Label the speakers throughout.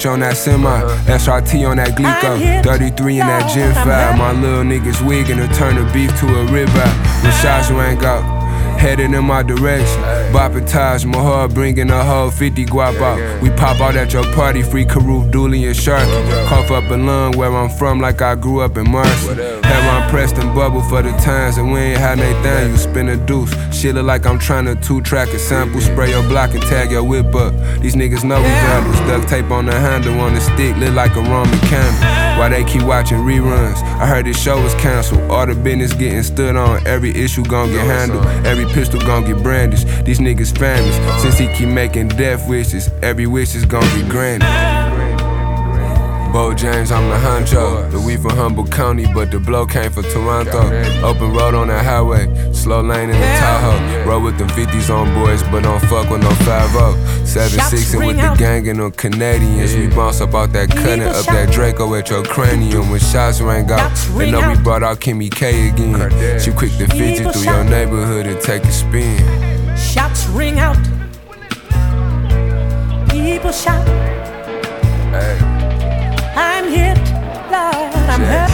Speaker 1: The
Speaker 2: hitch on that semi. SRT on that Glico. 33 in that Gen 5. My little niggas wigging to turn the beef to a ribeye. When shots rang out. Headed in my direction, bopping Taj Mahal, bringing a whole 50 guap out. We pop out at your party, free Karoof, Dooley, and Sharky. Cough up a lung where I'm from, like I grew up in Marcy. Heron pressed and bubble for the times, and we ain't had thing. You spin a deuce, shit look like I'm trying to two track a sample. Spray your block and tag your whip up. These niggas know we vandals. Duct tape on the handle on the stick, lit like a Roman candle. Why they keep watching reruns? I heard this show was canceled. All the business getting stood on. Every issue gon' get handled. Every pistol gon' get brandished. These niggas famous. Since he keep making death wishes, every wish is gon' get granted. Bo James, I'm the honcho. The we from Humble County, but the blow came from Toronto. Open road on that highway, slow lane in the Tahoe. Roll with the 50s on boys, but don't fuck with no 5 7 6 and with the gang and them Canadians. We bounce up out that cutting, up that Draco at your cranium. When shots rang out, they know we brought out Kimmy K again. She quick to fidget through your neighborhood and take a spin.
Speaker 3: Shots ring out. People shout. I'm hit, Lord, I'm hurt.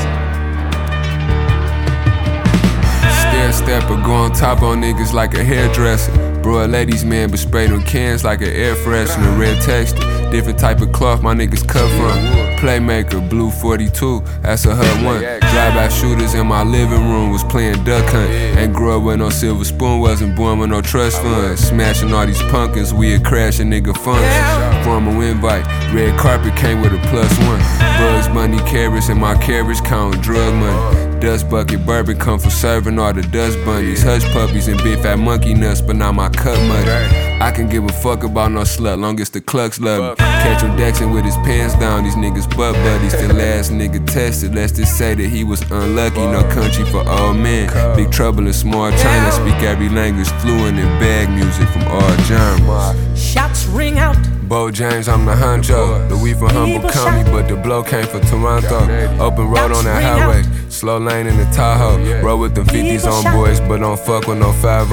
Speaker 2: Stair stepper, go on top on niggas like a hairdresser. Bro, a ladies man, but spray them cans like an air freshener. Red texture, different type of cloth my niggas cut from. Playmaker, blue 42, that's a hut one. Drive-by shooters in my living room was playing duck hunt. Ain't grew up with no silver spoon, wasn't born with no trust funds. Smashing all these pumpkins, we a crash a nigga function. Formal invite, red carpet came with a plus one. Bugs Bunny carrots and my carriage count drug money. Dust bucket bourbon come from serving all the dust bunnies. Hush puppies and big fat monkey nuts, but not my cut money. I can give a fuck about no slut, long as the clucks love me. Catch him Dexing with his pants down, these niggas butt buddies. The last nigga tested, let's just say that he was unlucky. No country for old men. Big trouble in small China, speak every language fluent in bag music from all genres.
Speaker 3: Shots ring out.
Speaker 2: Bo James, I'm the honcho. The from Humble County, but the blow came from Toronto. Open road on that highway, slow lane in the Tahoe. Roll with the 50s on boys, but don't fuck with no 5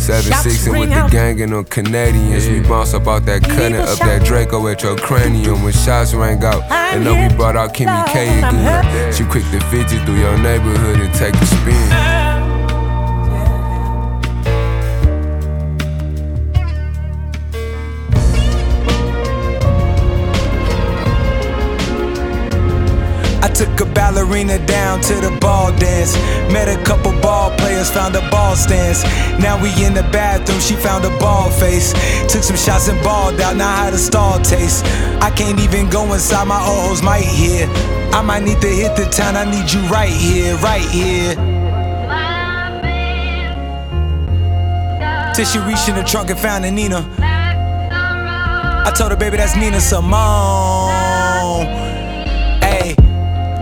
Speaker 2: 7 6 and with the gang and them Canadians. We bounce up out that cutting, up that Draco at your cranium. When shots rang out, and know we brought out Kimmy K again. She quick to fidget through your neighborhood and take a spin.
Speaker 4: Took a ballerina down to the ball dance. Met a couple ball players, found a ball stance. Now we in the bathroom, she found a ball face. Took some shots and balled out, now how the stall taste. I can't even go inside, my hoes might hear. I might need to hit the town, I need you right here, right here. Till she reached in the trunk and found a Nina. I told her, baby, that's Nina Simone.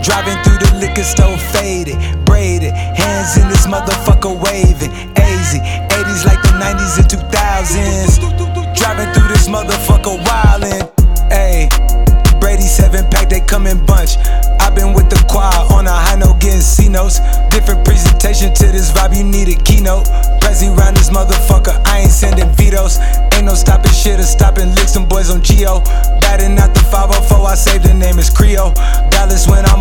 Speaker 4: Driving through the liquor store, faded, braided, hands in this motherfucker waving. AZ, 80s like the 90s and 2000s. Driving through this motherfucker wildin'. Ayy, Brady 7 pack, they come in bunch. i been with the choir on a high note, getting C notes. Different presentation to this vibe, you need a keynote. Prezi round this motherfucker, I ain't sending vetoes. Ain't no stopping shit or stopping licks, them boys on Geo. Batting out the 504, I saved the name is Creo. Dallas when I'm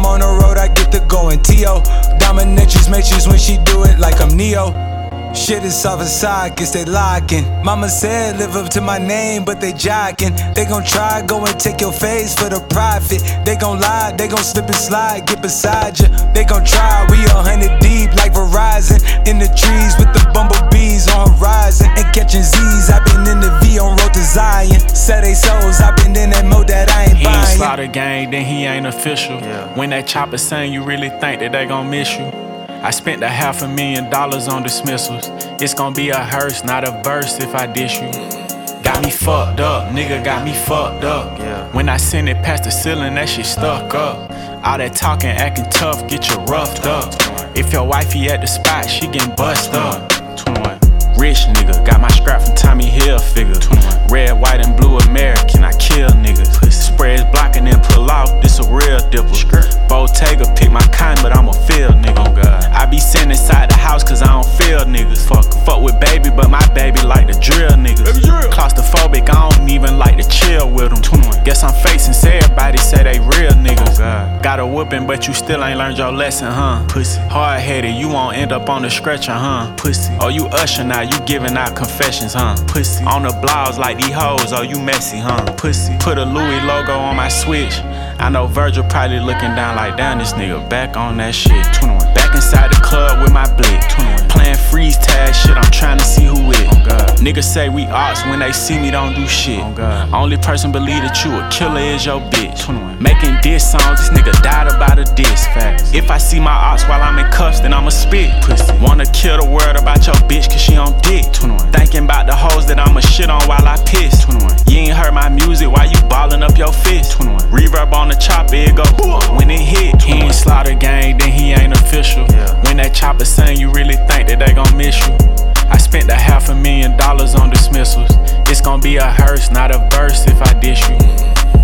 Speaker 4: in T.O. Dominatrix matrix when she do it like I'm Neo. Shit is soft inside, guess they locking. Mama said live up to my name, but they jocking. They gon' try, go and take your face for the profit. They gon' lie, they gon' slip and slide, get beside ya. They gon' try, we a hundred deep like Verizon. In the trees with the bumblebees on horizon. And catching Z's, i been in the V on road to Zion. Set they souls, i been in that mode that I ain't
Speaker 5: He ain't
Speaker 4: buying.
Speaker 5: slaughter gang, then he ain't official. When that chopper sing, you really think that they gon' miss you. I spent a half a million dollars on dismissals. It's gonna be a hearse, not a verse if I dish you. Got me fucked up, nigga got me fucked up. When I send it past the ceiling, that shit stuck up. All that talking, acting tough, get you roughed up. If your wifey at the spot, she getting bust up. 21. Rich nigga, got my scrap from Tommy Hilfiger. 21. Red, white, and blue American, I kill niggas. Spreads blocking and pull off, this a real dipper. Bottega, pick my kind, but I'm a field nigga. Oh, I be sitting inside the house cause I don't feel niggas. Fuck, fuck with baby, but my baby like to drill niggas. Claustrophobic, I don't even like to chill with them. Guess I'm facing, say everybody say they real niggas. Oh, Got a whooping, but you still ain't learned your lesson, huh? Pussy. Hard headed, you won't end up on the stretcher, huh? Pussy. Oh, you usher now, you giving out confessions, huh? Pussy. On the blouse like these hoes, oh, you messy, huh? Pussy. Put a Louis logo on my switch. I know Virgil probably looking down like, damn, this nigga back on that shit. 21. Back inside the club with my blick. 21. Playing freeze tag shit, I'm trying to see who it. Oh God. Niggas say we ops when they see me don't do shit. Oh God. Only person believe that you a killer is your bitch. 21. Making diss songs, this nigga died about a diss. Facts. If I see my ops while I'm in cuffs, then I'ma spit. Pussy. Wanna kill the world about your bitch cause she on dick. 21. Thinking about the hoes that I'ma shit on while I piss. 21. You ain't heard my music why you ballin' up your fist. 21. Reverb on the chopper, it go when it hit. He ain't slaughter gang, then he ain't official. When that chopper sing, you really think that they gon' miss you. I spent a half a million dollars on dismissals. It's gonna be a hearse, not a verse if I dish you.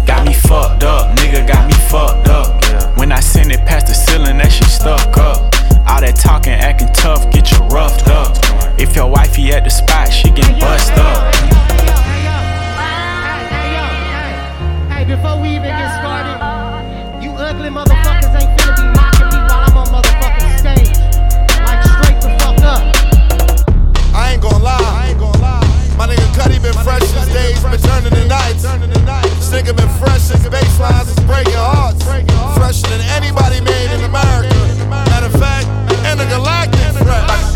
Speaker 5: Got me fucked up, nigga got me fucked up. When I send it past the ceiling, that shit stuck up. All that talking, acting tough, get you roughed up. If your wifey at the spot, she get bust up.
Speaker 6: Hey, before we even get started, you ugly motherfuckers ain't finna be mocking me while I'm on motherfucking stage. Like straight the fuck up.
Speaker 7: I ain't gonna lie. I ain't gonna lie. My nigga Cuddy been fresh since days, been turning the nights. This nigga been fresh since baselines is breaking hearts. Fresher than anybody made in America. Matter of fact, intergalactic fresh.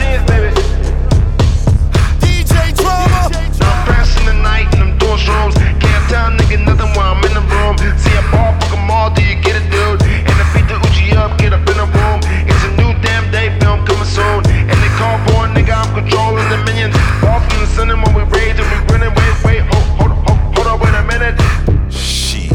Speaker 7: DJ Drama.
Speaker 8: I'm passing the night in them door rooms. Can't tell nigga nothing while I'm in the room. See a bar, fuck 'em all, do you get it, dude? And I beat the Uchi up, get up in the room. It's a new damn day, film coming soon. And they call for a nigga, I'm controlling the minions. Off in the sun, and when we rage and we grinning, wait, wait, hold, hold, hold, hold up, wait a minute.
Speaker 7: Shit.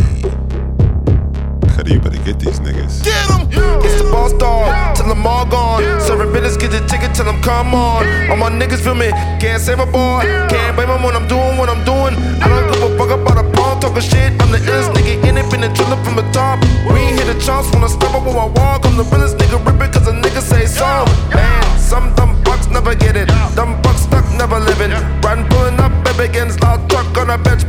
Speaker 7: Cuddy, you better get these niggas.
Speaker 8: Get 'em! It's the boss dog, till I'm all gone. Serving business, get the ticket till I'm come on. All my niggas feel me, can't save a boy. Can't blame 'em when I'm doing what I'm doing. I don't give a fuck about a pawn talking shit. I'm the illest nigga in it, been a driller from the top. We ain't hit a chance when I step up when I walk. I'm the realest nigga, rip it cause a nigga say so. Man, some dumb bucks never get it. Dumb bucks stuck, never living. Run pulling up, baby, against loud truck on a bench.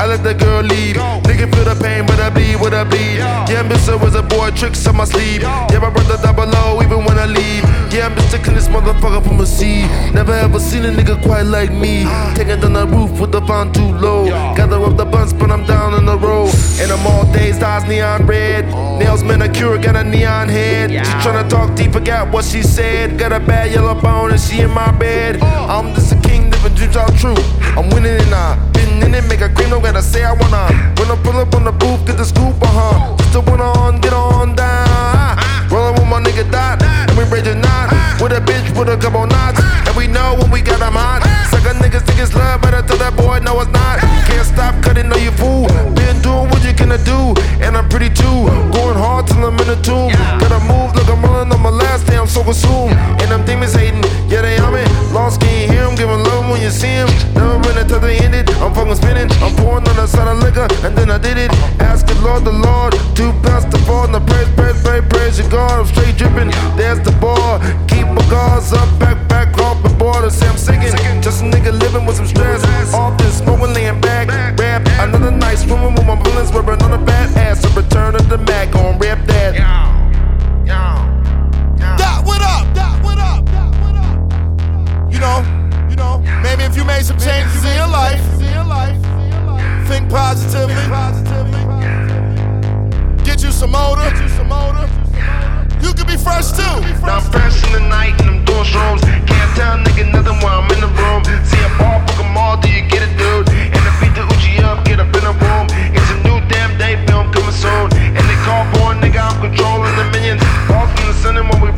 Speaker 8: I let the girl leave. Nigga feel the pain, but I bleed, what I bleed. Yeah, Mr. was a boy, tricks on my sleeve. Yeah, my brother double low, even when I leave. Yeah, I'm just taking this motherfucker from a sea. Never ever seen a nigga quite like me. Ah. Taking down the roof with the font too low. Gather up the buns, but I'm down on the road. And I'm all dazed, I neon red. Oh. Nails manicure, got a neon head. She tryna talk deep, forgot what she said. Got a bad yellow bone and she in my bed. Oh. I'm just a king, living dreams all true. I'm winning and I been in make a green, no gotta say I wanna. When I pull up on the booth, get the scoop, uh huh. Just a on, get on down. Rollin' with my nigga Dot, and we a knot. With a bitch with a couple knots, and we know when we got them hot. Sucker niggas think it's love, but I tell that boy no it's not. Can't stop cutting, no you fool. Been doing what you gonna do, and I'm pretty too. Going hard till I'm in the tomb. Gotta move like I'm rolling on my last day, I'm so consumed. And them demons hating, yeah they on me. Lost, can you hear 'em? Giving love when you see see 'em. Never ended. I'm fucking spinning, I'm pouring on the side of liquor, and then I did it. Asking Lord the Lord, two past the fall, and the praise, praise, praise, praise your God. I'm straight dripping, there's the bar. Keep my guards up, back, back off the border. Say I'm singing, just a nigga living with some stress. Off this smoking, laying back, rap. Another night swimming with my bullets, we're another bad ass. A return of the Mac, gon' rap that.
Speaker 7: Maybe if you made some changes in your life, think positively, get you some motor, you could be fresh too.
Speaker 8: Now I'm fresh in the night and I'm doing shrooms. Can't tell nigga nothing while I'm in the room. See a ball, fuck 'em all, do you get it, dude? And I beat the Uchi up, get up in the room. It's a new damn day film coming soon. And they call for a nigga, I'm controlling the minions. All from the and when we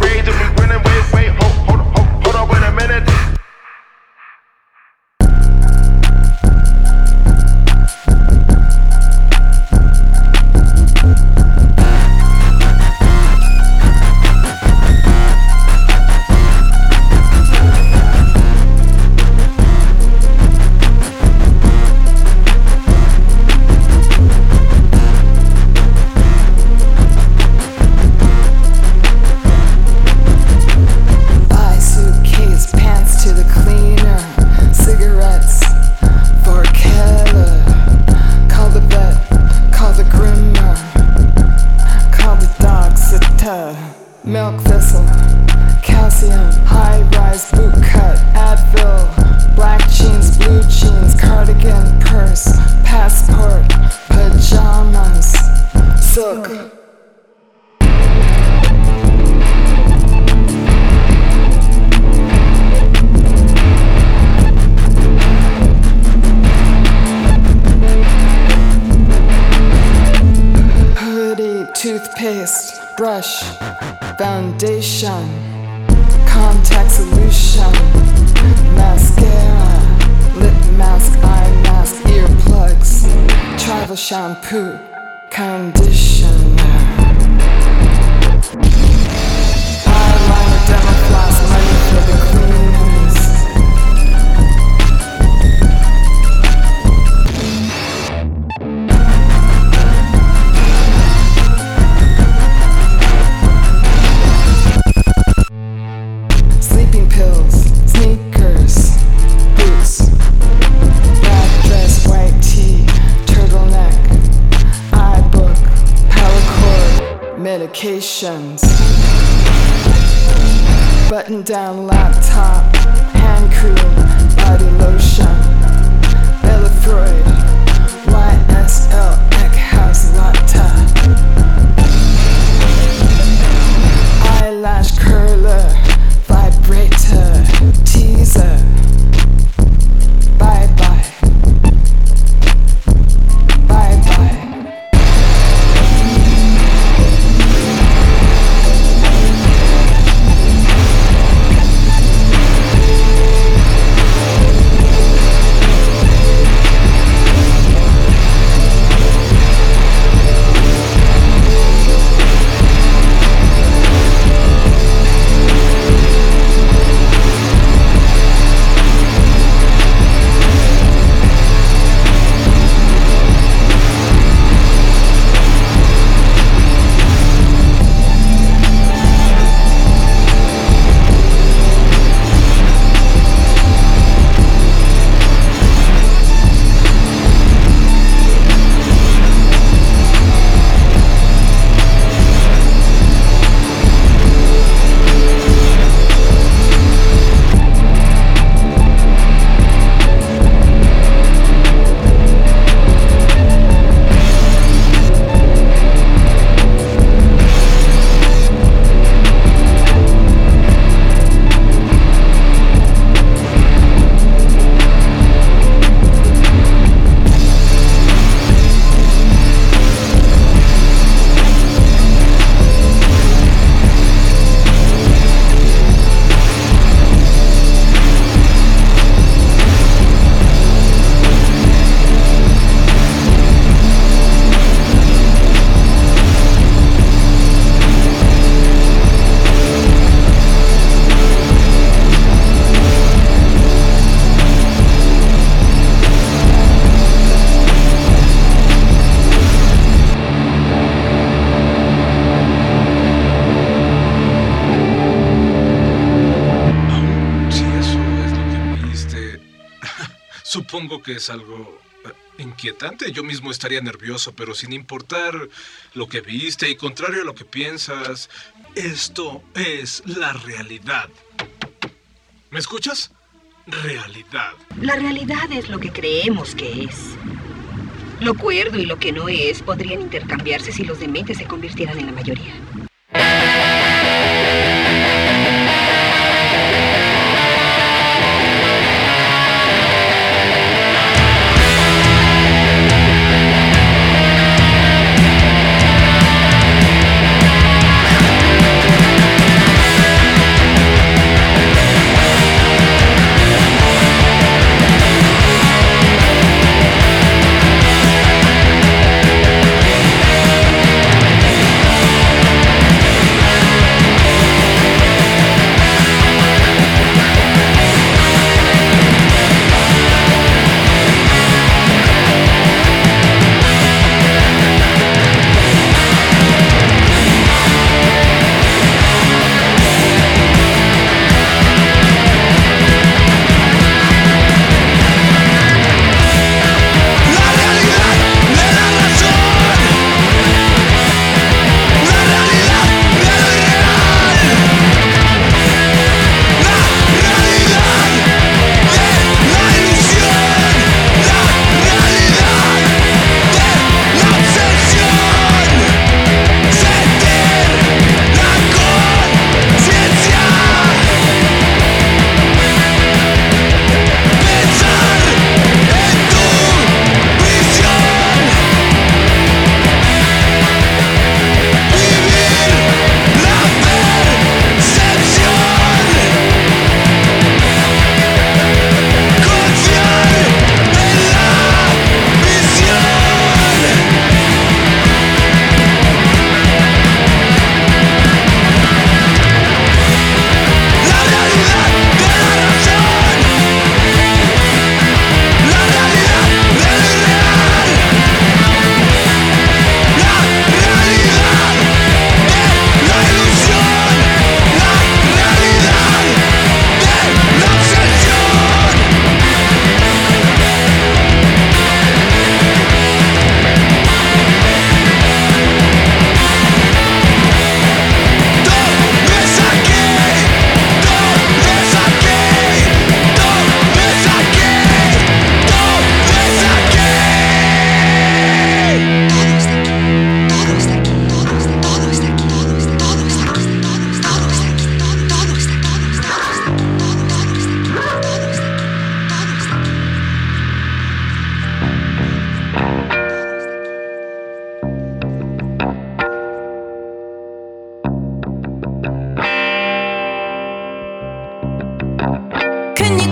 Speaker 9: medications, button down laptop, hand cream, body lotion, Bella Freud, YSL, Eckhaus
Speaker 10: Latta. Que es algo eh, inquietante. Yo mismo estaría nervioso, pero sin importar lo que viste y contrario a lo que piensas, esto es la realidad. ¿Me escuchas? Realidad.
Speaker 11: La realidad es lo que creemos que es. Lo cuerdo y lo que no es podrían intercambiarse si los dementes se convirtieran en la mayoría.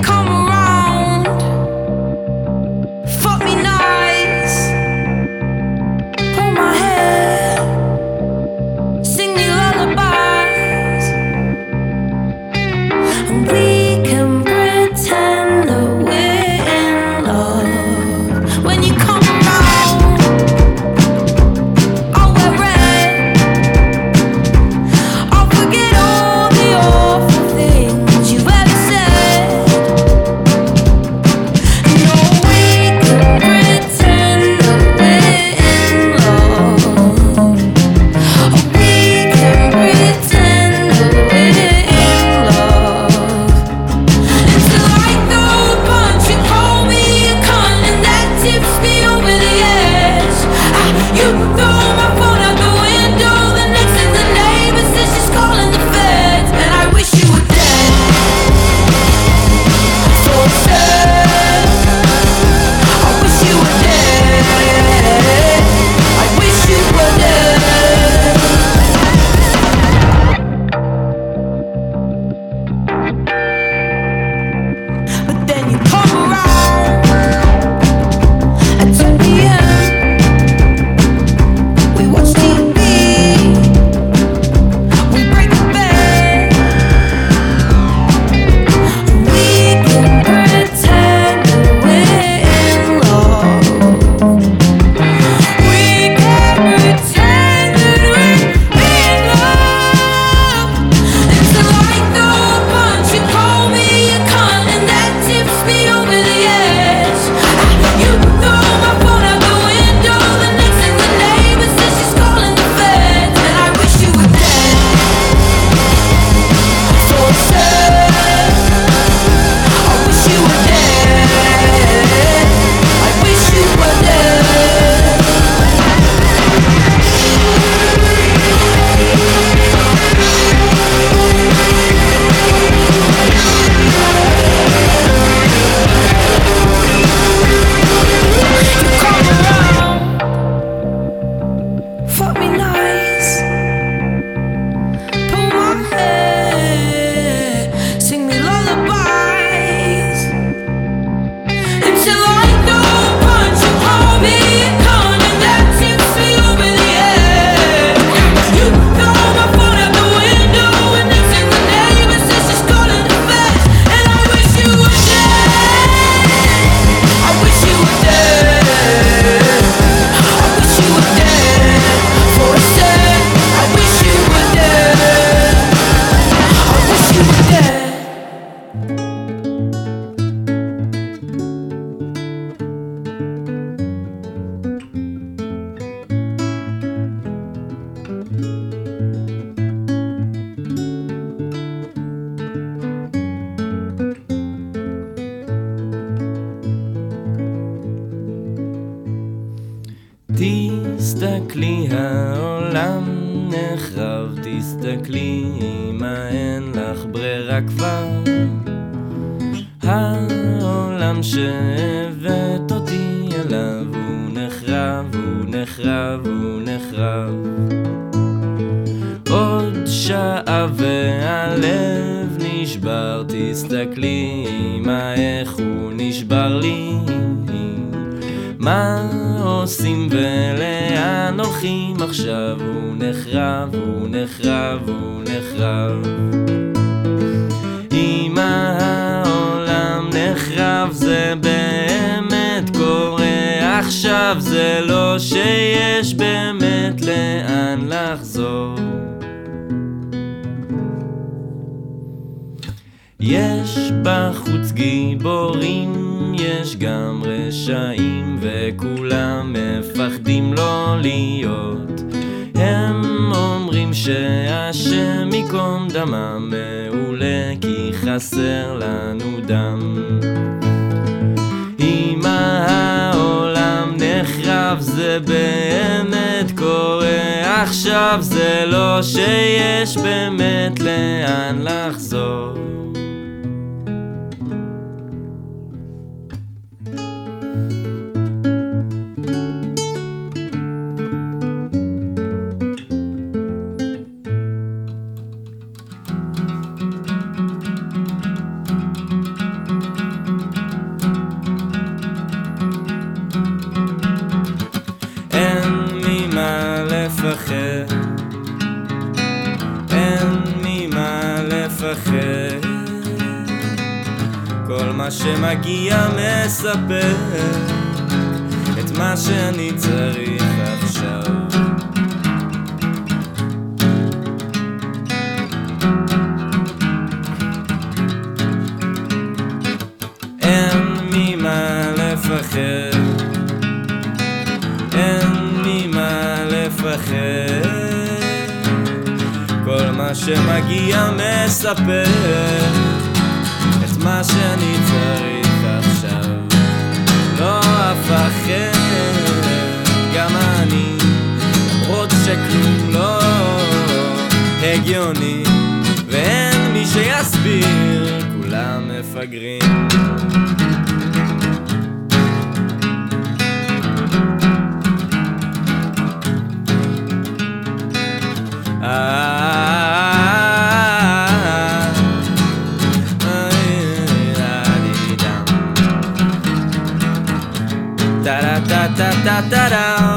Speaker 12: come around. איך הוא נשבר לי. מה עושים ולאן הולכים עכשיו? הוא נחרב, הוא נחרב, הוא נחרב. אמא העולם נחרב, זה באמת קורה עכשיו, זה לא שיש באמת לאן לחזור. יש בחוץ גיבורים, יש גם רשעים, וכולם מפחדים לא להיות. הם אומרים שהשם ייקום דמם מעולה, כי חסר לנו דם. אם העולם נחרב, זה באמת קורה עכשיו, זה לא שיש באמת לאן לחזור. שמגיע מספר את מה שאני צריך עכשיו. אין ממה לפחד אין ממה לפחד כל מה שמגיע מספר מה שאני צריך עכשיו. לא אפחד גם אני. למרות שכלום לא הגיוני ואין מי שיסביר כולם מפגרים
Speaker 1: tarará.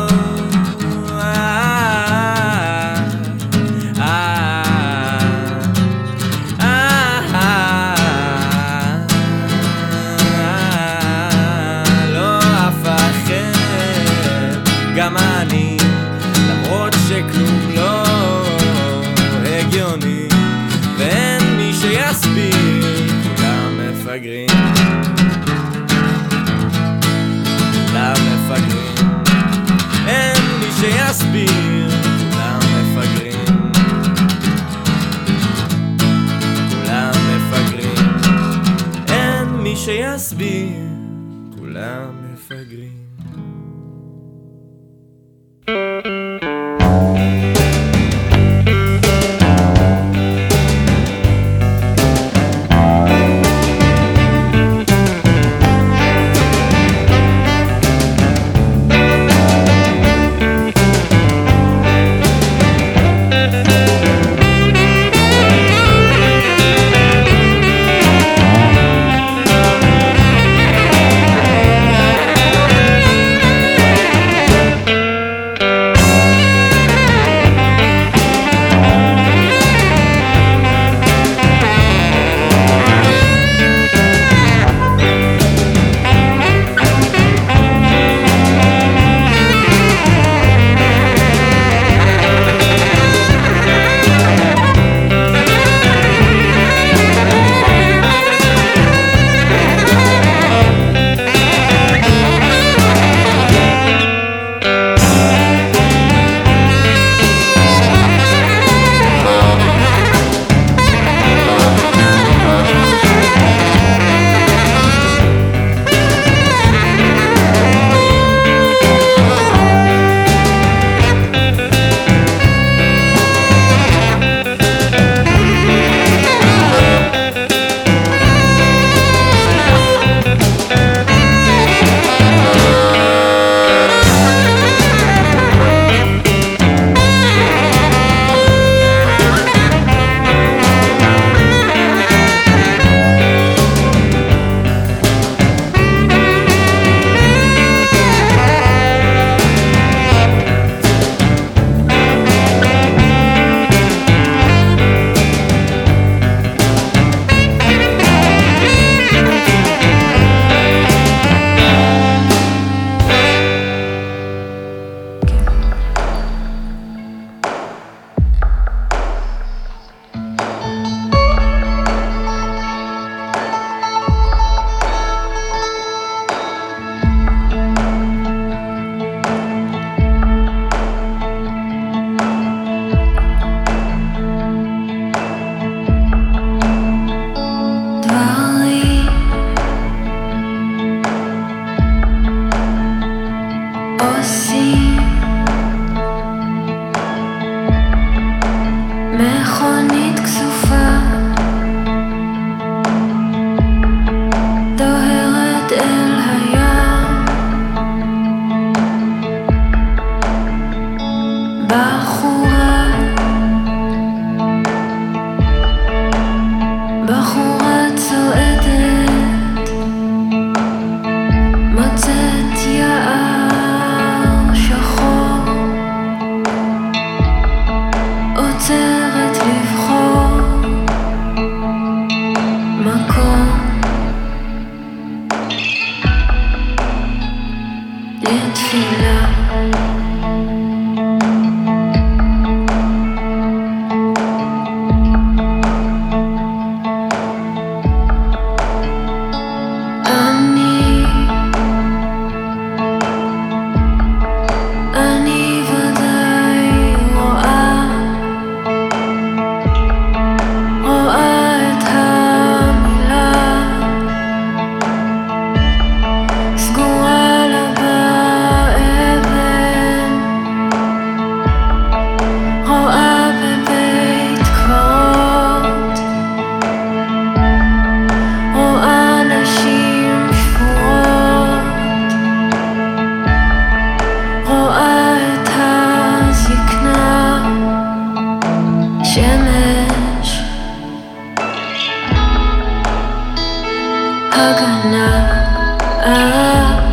Speaker 1: now. Ah.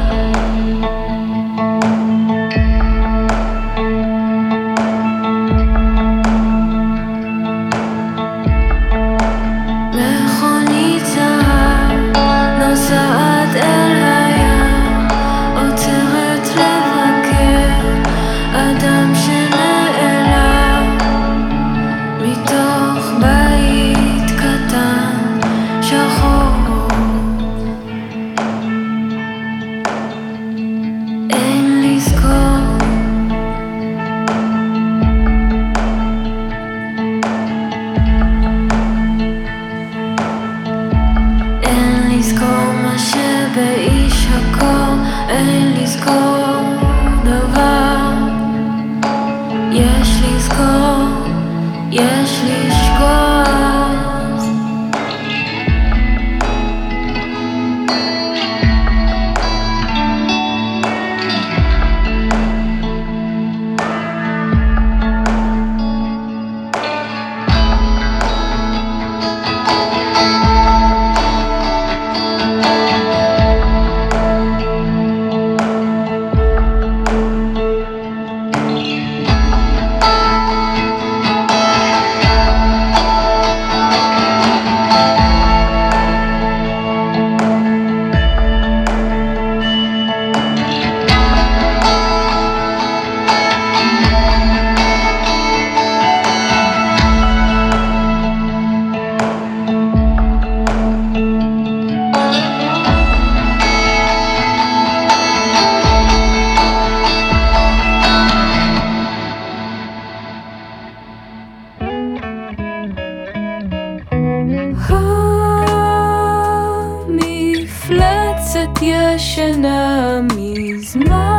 Speaker 13: המפלצת ישנה מזמן,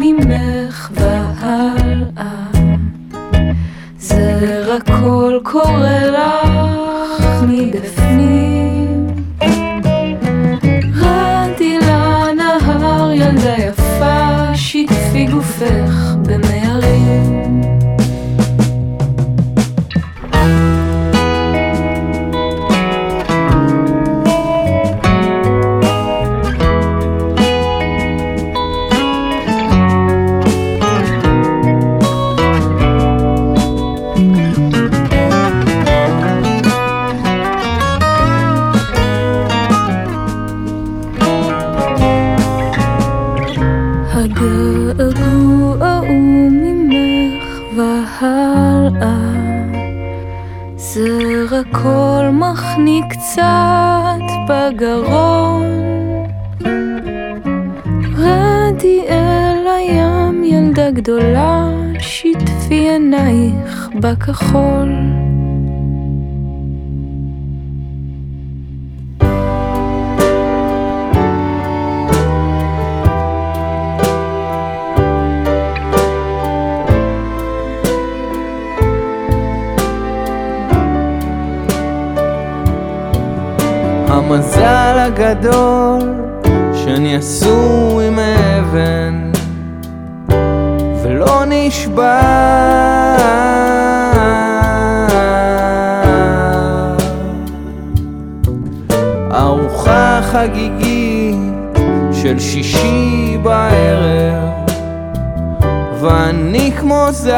Speaker 13: ממך והלאה. זה רק כל קורא לך מבפנים. רדי לנהר ילדה יפה שטפי גופך במ... בגרון רדי אל הים ילדה גדולה שטפי עינייך בכחול
Speaker 14: המזל הגדול שאני עשוי מאבן ולא נשבע. ארוחה חגיגית של שישי בערב ואני כמו זר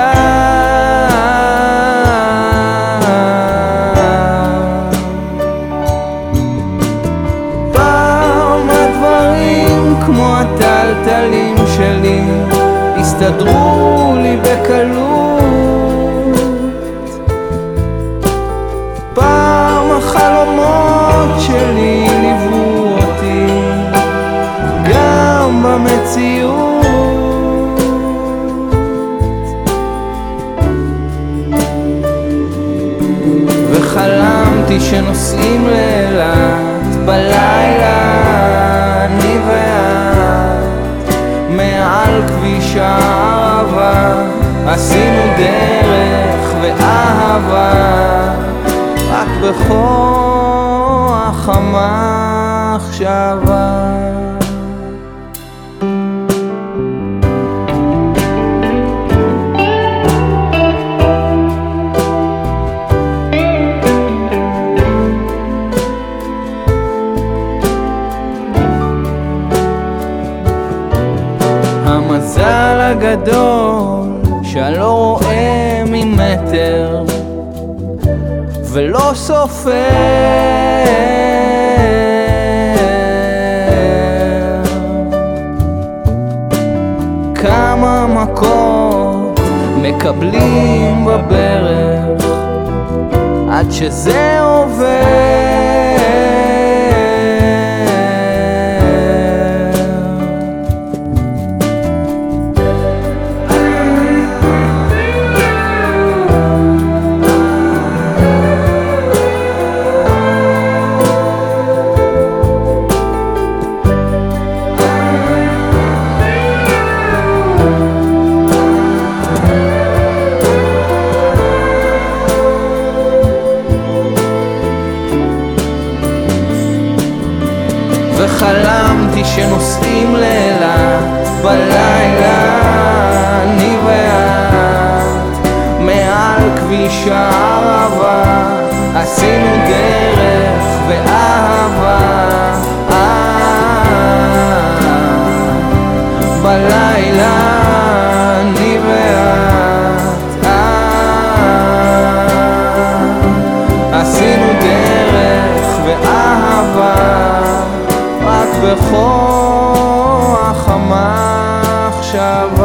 Speaker 14: do Shabbat.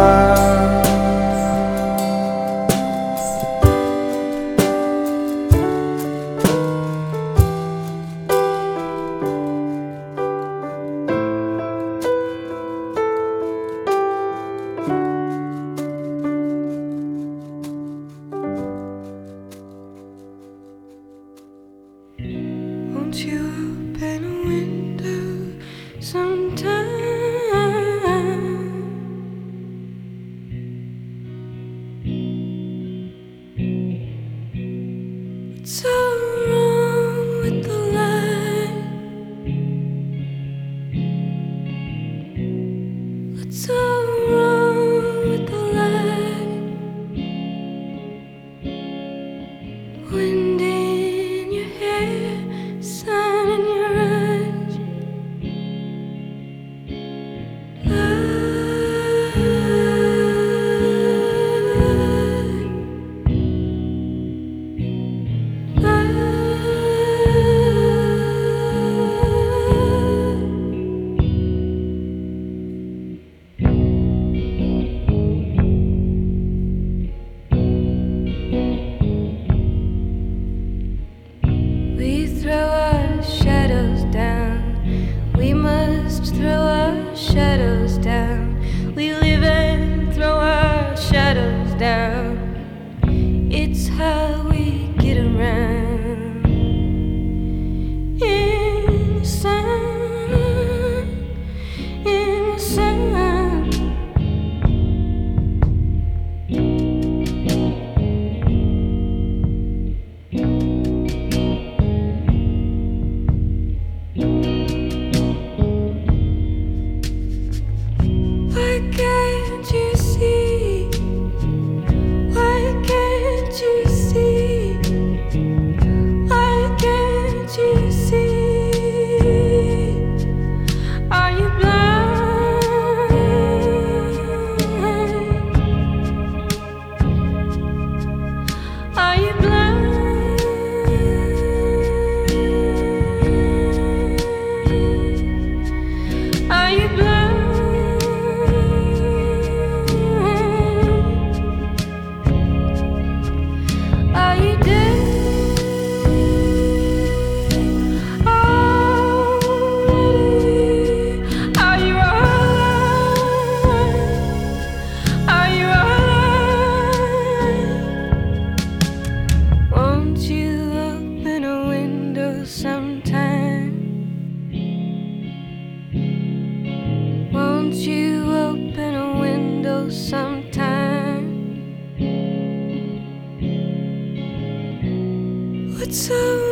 Speaker 15: What's so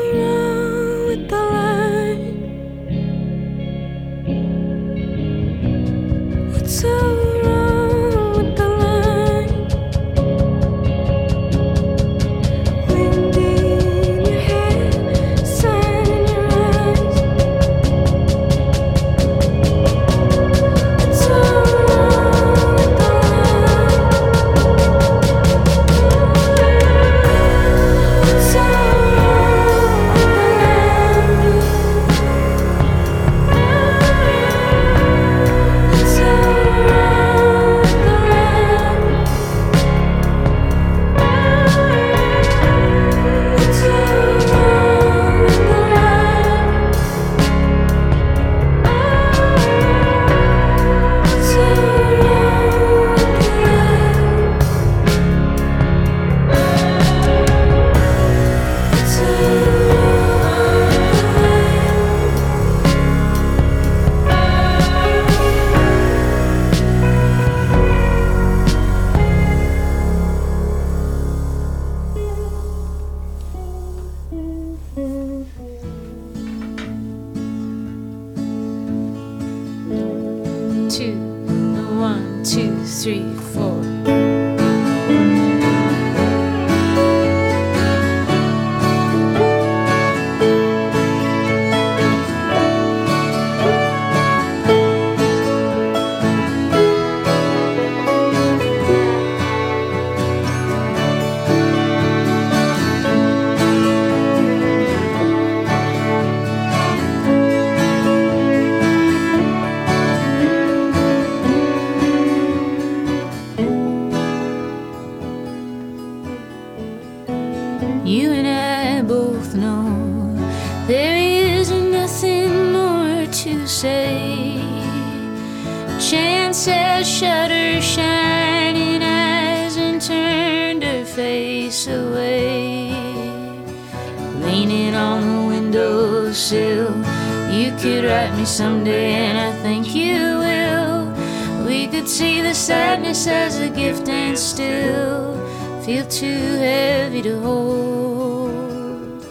Speaker 16: feel too heavy to hold.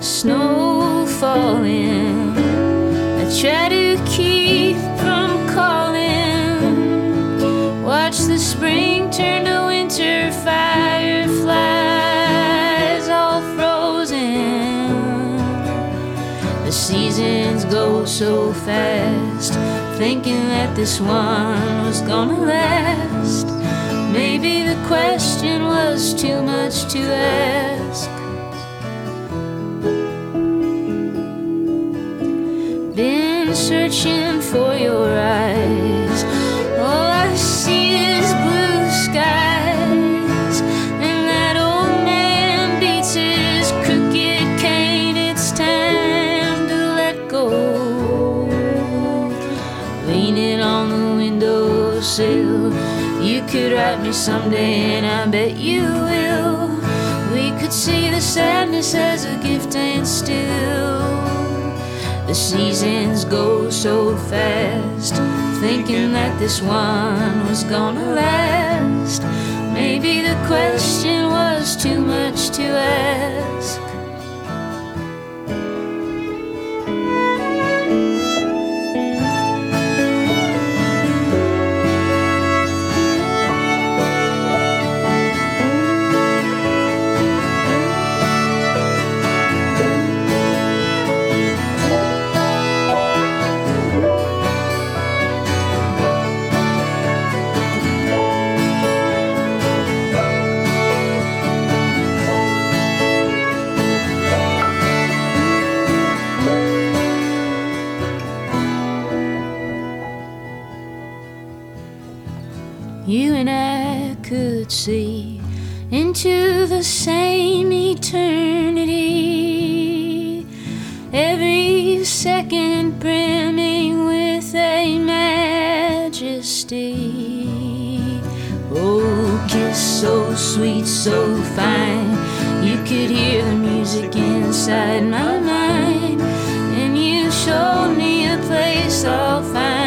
Speaker 15: snow falling. I try to keep from calling. Watch the spring turn to winter, fireflies all frozen. The seasons go so fast, thinking that this one was gonna last. Maybe the question was too much to ask. Write me someday, and I bet you will. We could see the sadness as a gift and still. The seasons go so fast, thinking that this one was gonna last. Maybe the question was too much to ask. See into the same eternity. Every second brimming with a majesty. Oh, kiss so sweet, so fine. You could hear the music inside my mind. And you showed me a place I'll find.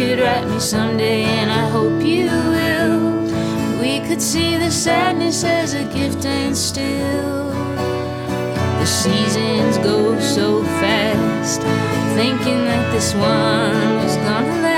Speaker 15: Could write me someday, and I hope you will. We could see the sadness as a gift and still. The seasons go so fast, thinking that this one was gonna last.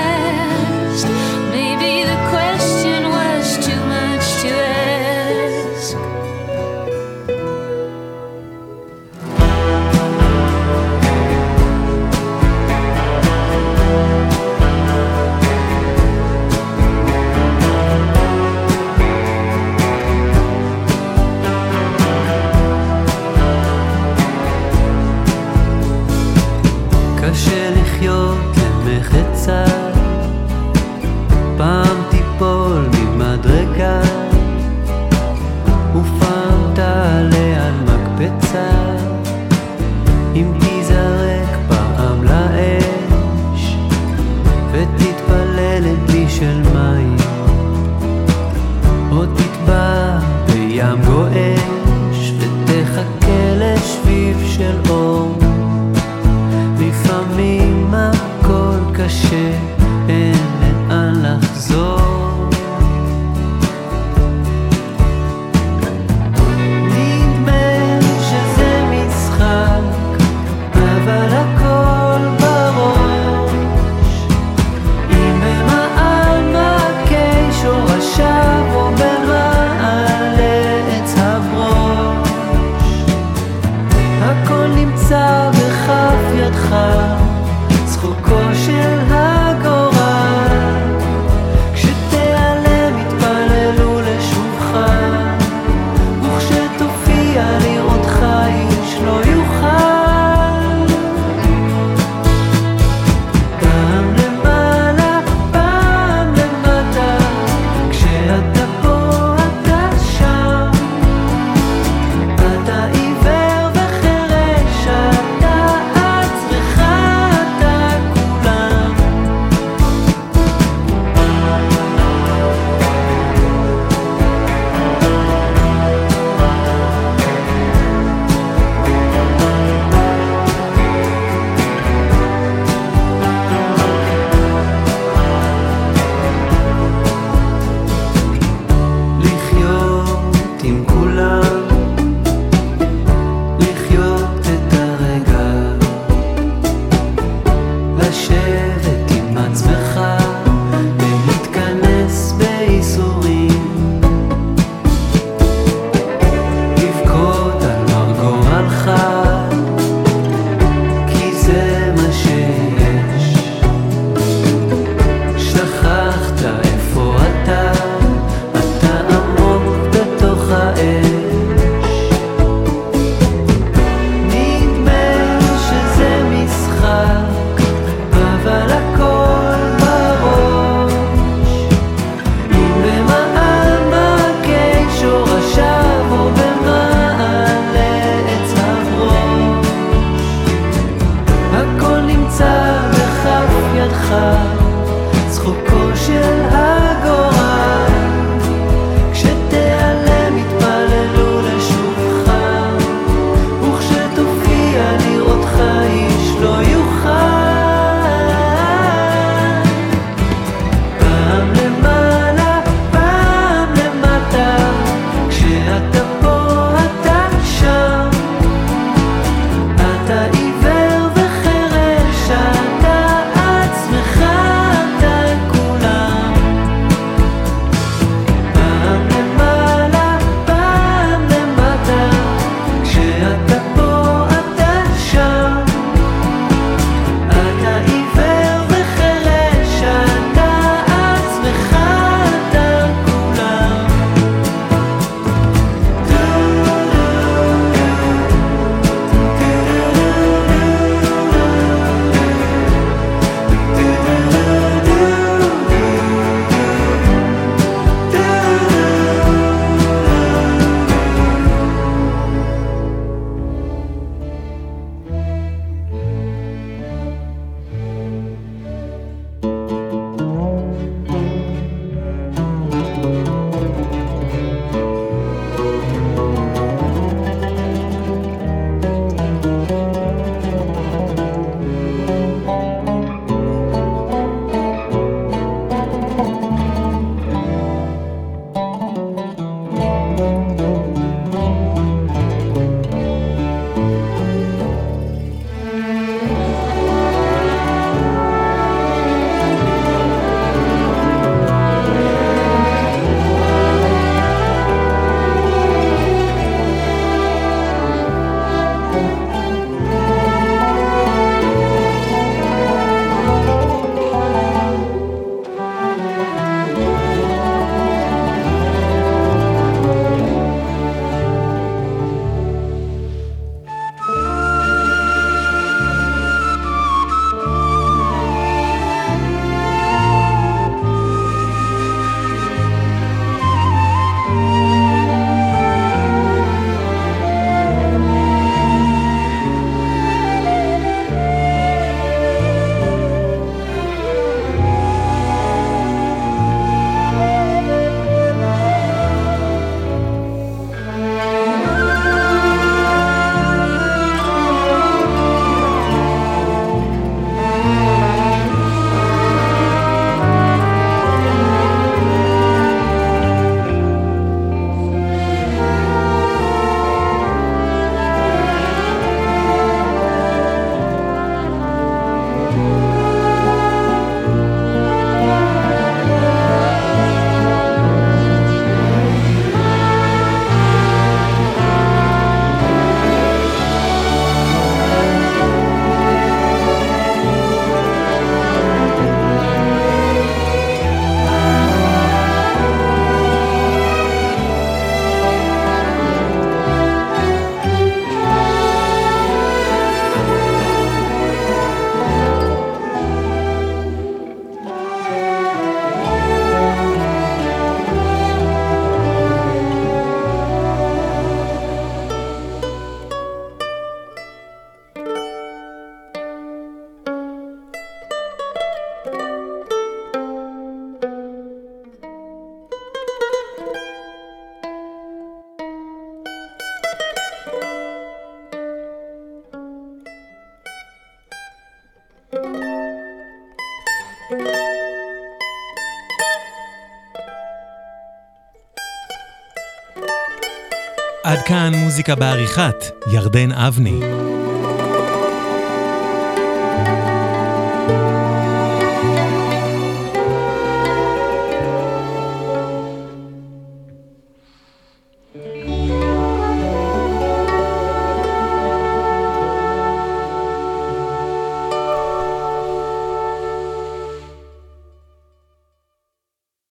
Speaker 17: המוזיקה בעריכת ירדן אבני.